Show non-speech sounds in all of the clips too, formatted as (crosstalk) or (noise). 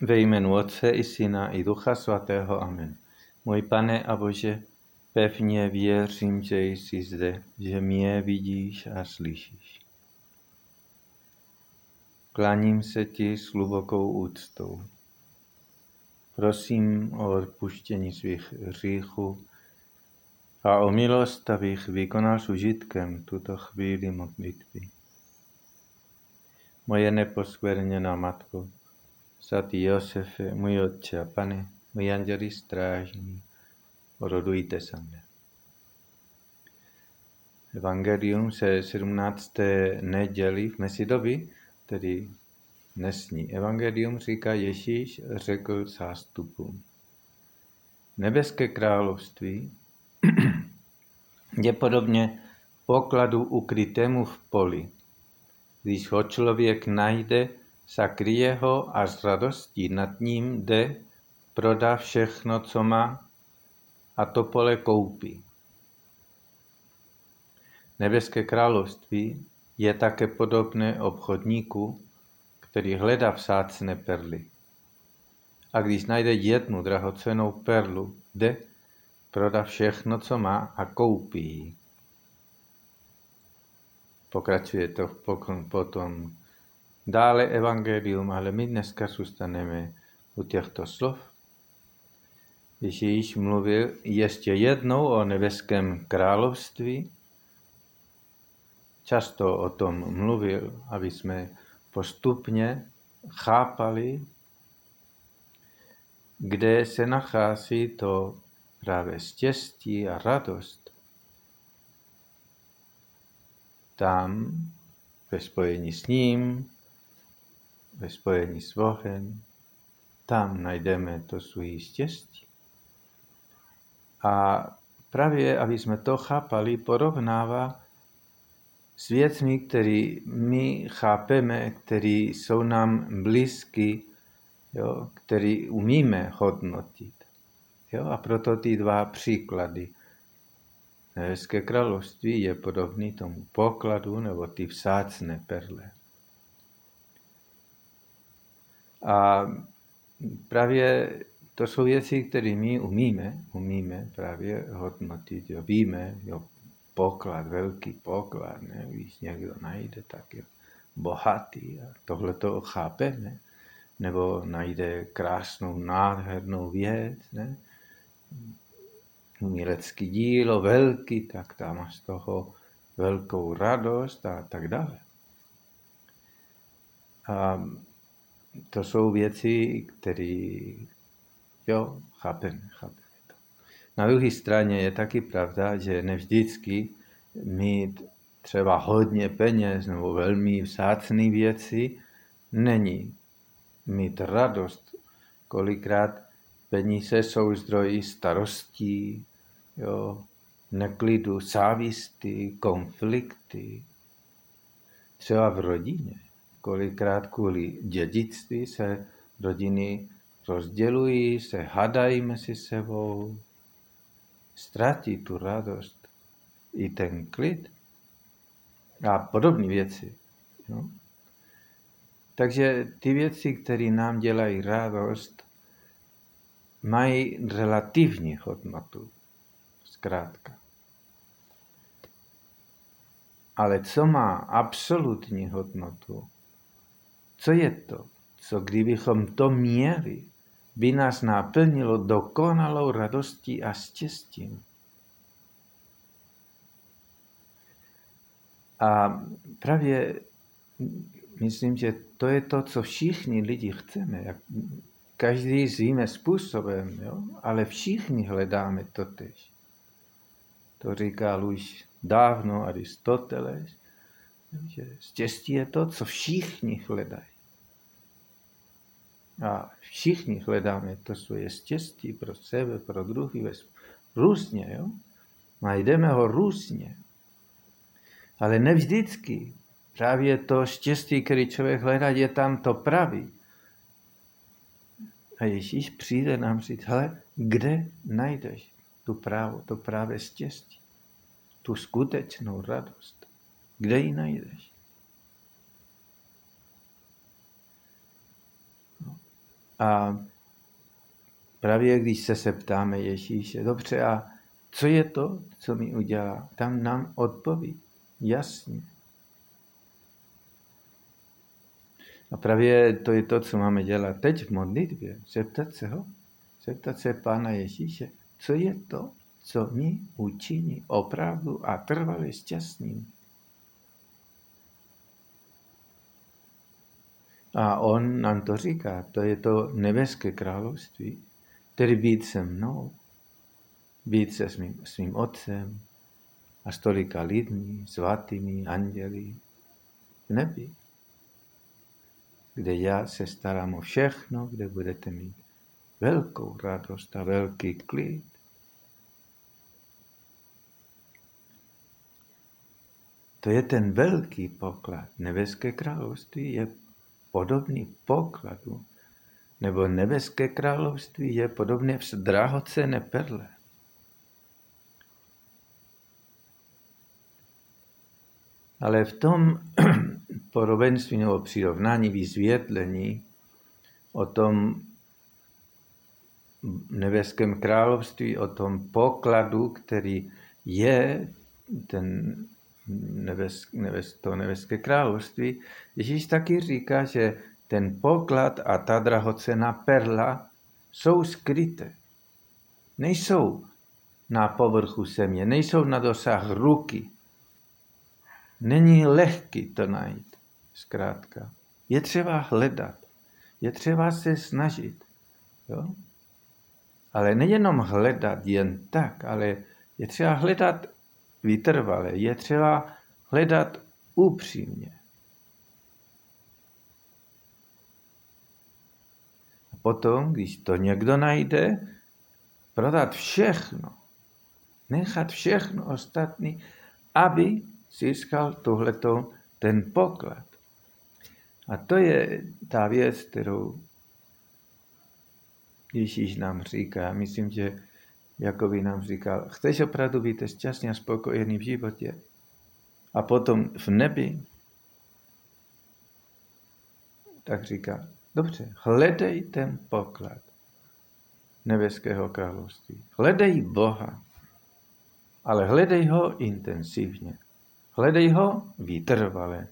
Ve jménu Otce i Syna i Ducha Svatého. Amen. Můj pane a Bože, pevně věřím, že jsi zde, že mě vidíš a slyšíš. Klaním se ti s hlubokou úctou. Prosím o odpuštění svých hříchů a o milost, abych vykonal s užitkem tuto chvíli modlitby. Moje neposkvrněná Matko, Svatý Josefe, můj Otče a Pane, můj anděli strážní, rodujte se mne. Evangelium se 17. neděli v Mesidobi, tedy dnesní evangelium, říká Ježíš, řekl zástupům. Nebeské království je podobně pokladu ukrytému v poli. Když ho člověk najde, zakryje ho a s radostí nad ním jde, prodá všechno, co má a to pole koupí. Nebeské království je také podobné obchodníku, který hledá vzácné perly. A když najde jednu drahocenou perlu, jde, prodá všechno, co má a koupí ji. Pokračuje to potom dále evangelium, ale my dneska zůstaneme u těchto slov. Ježíš mluvil ještě jednou o nebeském království. Často o tom mluvil, aby jsme postupně chápali, kde se nachází to právě štěstí a radost. Tam, ve spojení s ním, ve spojení s Bohem, tam najdeme to svoje štěstí. A právě, aby jsme to chápali, porovnává s věcmi, které my chápeme, které jsou nám blízky, jo, které umíme hodnotit. Jo, a proto ty dva příklady. Nebeské království je podobný tomu pokladu nebo ty vzácné perle. A právě to jsou věci, které my umíme, umíme právě hodnotit, jo, víme, jo, poklad, velký poklad, ne, když někdo najde, tak je bohatý a tohle to chápeme, nebo najde krásnou, nádhernou věc, ne, umělecký dílo, velký, tak tam má z toho velkou radost a tak dále. A to jsou věci, které, jo, chápeme, chápeme to. Na druhé straně je taky pravda, že nevždycky mít třeba hodně peněz nebo velmi vzácné věci není mít radost. Kolikrát peníze jsou zdroji starostí, jo, neklidu, závisty, konflikty. Třeba v rodině kolikrát kvůli dědictví se rodiny rozdělují, se hadají mezi sebou, ztratí tu radost i ten klid a podobné věci. No? Takže ty věci, které nám dělají radost, mají relativní hodnotu. Zkrátka. Ale co má absolutní hodnotu, co je to, co kdybychom to měli, by nás naplnilo dokonalou radostí a štěstím. A právě myslím, že to je to, co všichni lidi chceme. Každý svým způsobem, jo? ale všichni hledáme to tež. To říkal už dávno Aristoteles, že štěstí je to, co všichni hledají. A všichni hledáme to svoje štěstí pro sebe, pro druhý, různě, jo? Najdeme ho různě. Ale ne vždycky. Právě to štěstí, který člověk hledá, je tam to pravý. A Ježíš přijde nám říct, hele, kde najdeš tu právo, to právě štěstí, tu skutečnou radost? Kde ji najdeš? No. A právě když se septáme Ježíše, dobře, a co je to, co mi udělá? Tam nám odpoví. Jasně. A právě to je to, co máme dělat teď v modlitbě. Zeptat se ho. Zeptat se Pána Ježíše, co je to, co mi učiní opravdu a trvale šťastným. A on nám to říká, to je to nebeské království, tedy být se mnou, být se svým, svým otcem a stolika lidmi, svatými, anděli v nebi, kde já se starám o všechno, kde budete mít velkou radost a velký klid. To je ten velký poklad. Nebeské království je podobný pokladu, nebo nebeské království je podobné v drahocené perle. Ale v tom (clears throat) podobenství nebo přirovnání, vysvětlení o tom nebeském království, o tom pokladu, který je ten nebes, nebes, to nebeské království, Ježíš taky říká, že ten poklad a ta drahocená perla jsou skryté. Nejsou na povrchu země, nejsou na dosah ruky. Není lehký to najít, zkrátka. Je třeba hledat, je třeba se snažit. Jo? Ale nejenom hledat jen tak, ale je třeba hledat vytrvale, je třeba hledat upřímně. A potom, když to někdo najde, prodat všechno, nechat všechno ostatní, aby získal tohleto ten poklad. A to je ta věc, kterou Ježíš nám říká. Myslím, že by nám říkal, chceš opravdu být šťastný a spokojený v životě? A potom v nebi, tak říká, dobře, hledej ten poklad nebeského království. Hledej Boha, ale hledej ho intenzivně. Hledej ho vytrvale.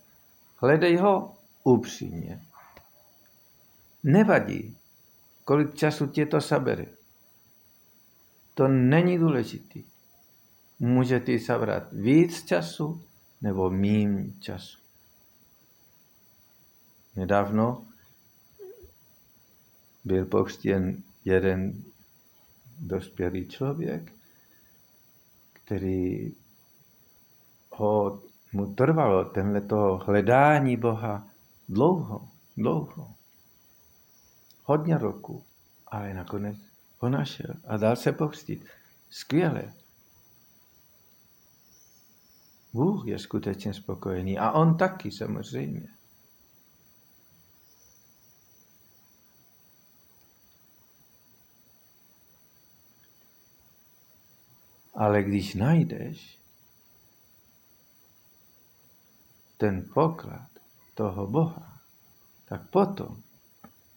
Hledej ho upřímně. Nevadí, kolik času tě to sabere. To není důležité. Můžete sabrat víc času nebo méně času. Nedávno byl pokřtěn jeden dospělý člověk, který ho, mu trvalo tenhle hledání Boha dlouho, dlouho. Hodně roku, ale nakonec ho a dal se pokřtít. Skvěle. Bůh je skutečně spokojený a on taky samozřejmě. Ale když najdeš ten poklad toho Boha, tak potom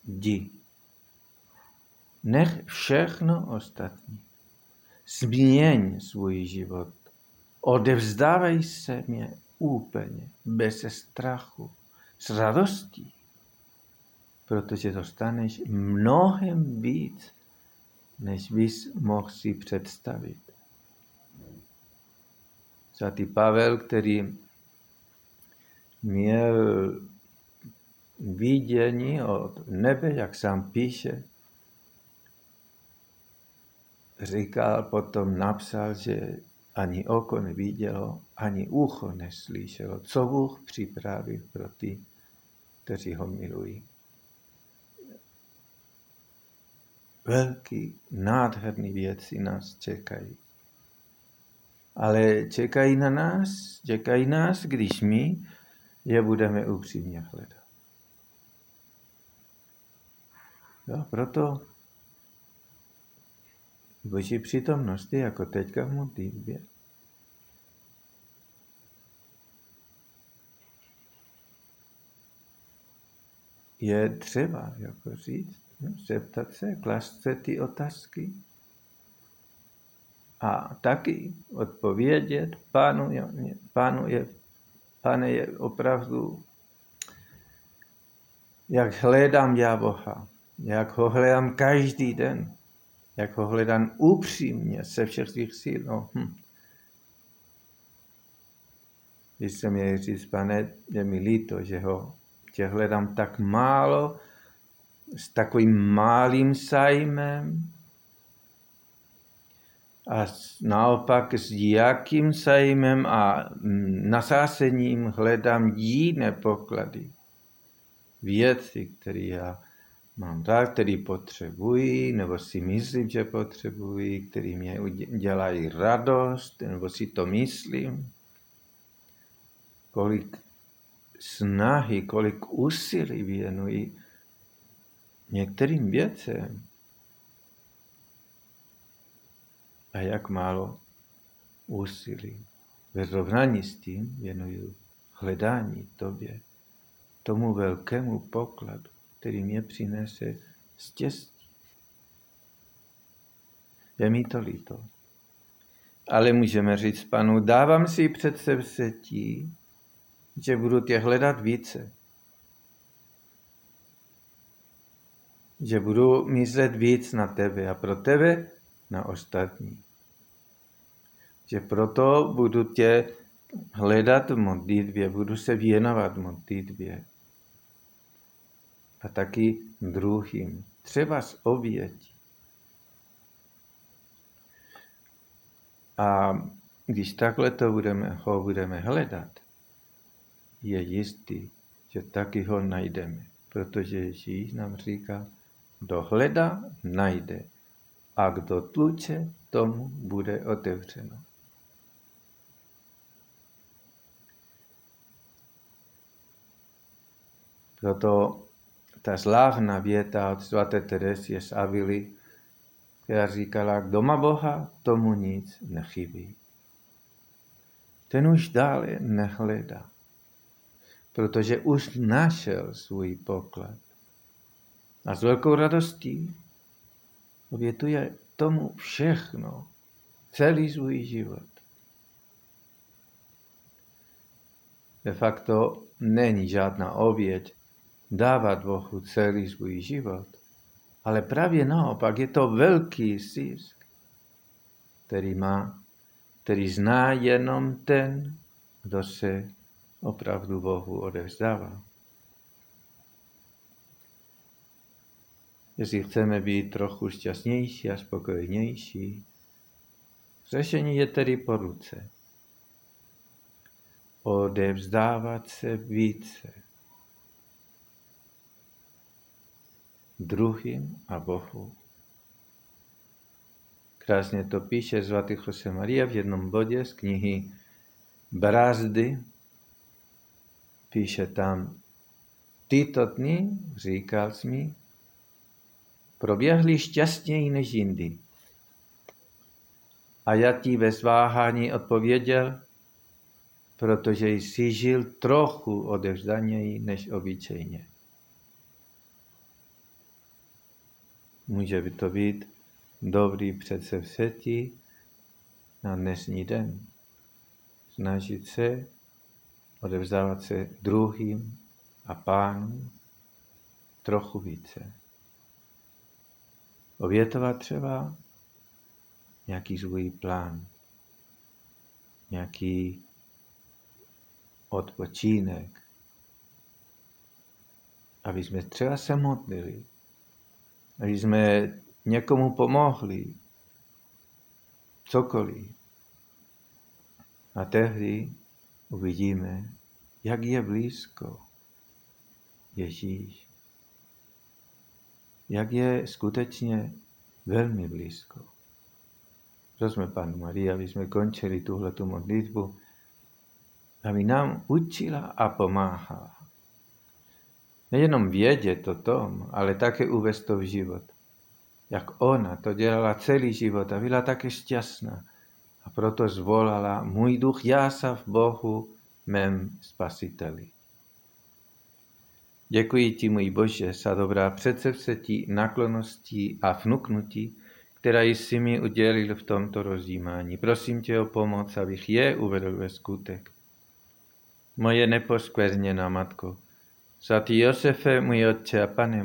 jdi Nech všechno ostatní. Změň svůj život. Odevzdávej se mě úplně, bez strachu, s radostí, protože dostaneš mnohem víc, než bys mohl si představit. Svatý Pavel, který měl vidění od nebe, jak sám píše, říkal, potom napsal, že ani oko nevidělo, ani ucho neslyšelo, co Bůh připravil pro ty, kteří ho milují. Velký, nádherný věci nás čekají. Ale čekají na nás, čekají nás, když my je budeme upřímně hledat. Jo, proto Boží přítomnosti, jako teďka v modlitbě. Je třeba jako říct, zeptat se, klást se ty otázky a taky odpovědět, pánu pánu je, pane je opravdu, jak hledám já Boha, jak ho hledám každý den, jak ho hledám upřímně se všech svých síl. No, hm. Když jsem měl říct, pane, je mi líto, že ho tě hledám tak málo, s takovým malým sajmem, a naopak s jakým sajmem a nasásením hledám jiné poklady. Věci, které já mám rád, který potřebuji, nebo si myslím, že potřebuji, který mě dělají radost, nebo si to myslím. Kolik snahy, kolik úsilí věnuji některým věcem. A jak málo úsilí ve srovnání s tím věnuju hledání tobě, tomu velkému pokladu, který mě přinese štěstí. Je mi to líto. Ale můžeme říct panu, dávám si před setí, že budu tě hledat více. Že budu myslet víc na tebe a pro tebe na ostatní. Že proto budu tě hledat v modlitbě, budu se věnovat modlitbě a taky druhým. Třeba s obětí. A když takhle to budeme, ho budeme hledat, je jistý, že taky ho najdeme. Protože Ježíš nám říká, kdo hledá, najde. A kdo tluče, tomu bude otevřeno. Proto ta slávná věta od svaté Teresie z Avily, která říkala, kdo má Boha, tomu nic nechybí. Ten už dále nehledá, protože už našel svůj poklad. A s velkou radostí obětuje tomu všechno, celý svůj život. De facto není žádná oběť, dávat Bohu celý svůj život. Ale právě naopak je to velký zisk, který má, který zná jenom ten, kdo se opravdu Bohu odevzdává. Jestli chceme být trochu šťastnější a spokojenější, řešení je tedy po ruce. Odevzdávat se více druhým a Bohu. Krásně to píše svatý Jose Maria v jednom bodě z knihy Brázdy. Píše tam, tyto dny, říkal jsi mi, proběhly šťastněji než jindy. A já ti ve zváhání odpověděl, protože jsi žil trochu odevzdaněji než obyčejně. Může by to být dobrý předsevzetí na dnešní den. Snažit se odevzdávat se druhým a pánu trochu více. Obětovat třeba nějaký svůj plán, nějaký odpočínek, aby jsme třeba se modlili, aby jsme někomu pomohli, cokoliv. A tehdy uvidíme, jak je blízko Ježíš. Jak je skutečně velmi blízko. Prosme Panu Maria, aby jsme končili tuhletu modlitbu, aby nám učila a pomáhala. Nejenom vědět o tom, ale také uvést to v život. Jak ona to dělala celý život a byla také šťastná. A proto zvolala, můj duch jásá v Bohu, mém spasiteli. Děkuji ti, můj Bože, za dobrá předsevzetí, nakloností a vnuknutí, která jsi mi udělil v tomto rozjímání. Prosím tě o pomoc, abych je uvedl ve skutek. Moje neposkvrněná matko, svatý Josefe, můj otče a pane,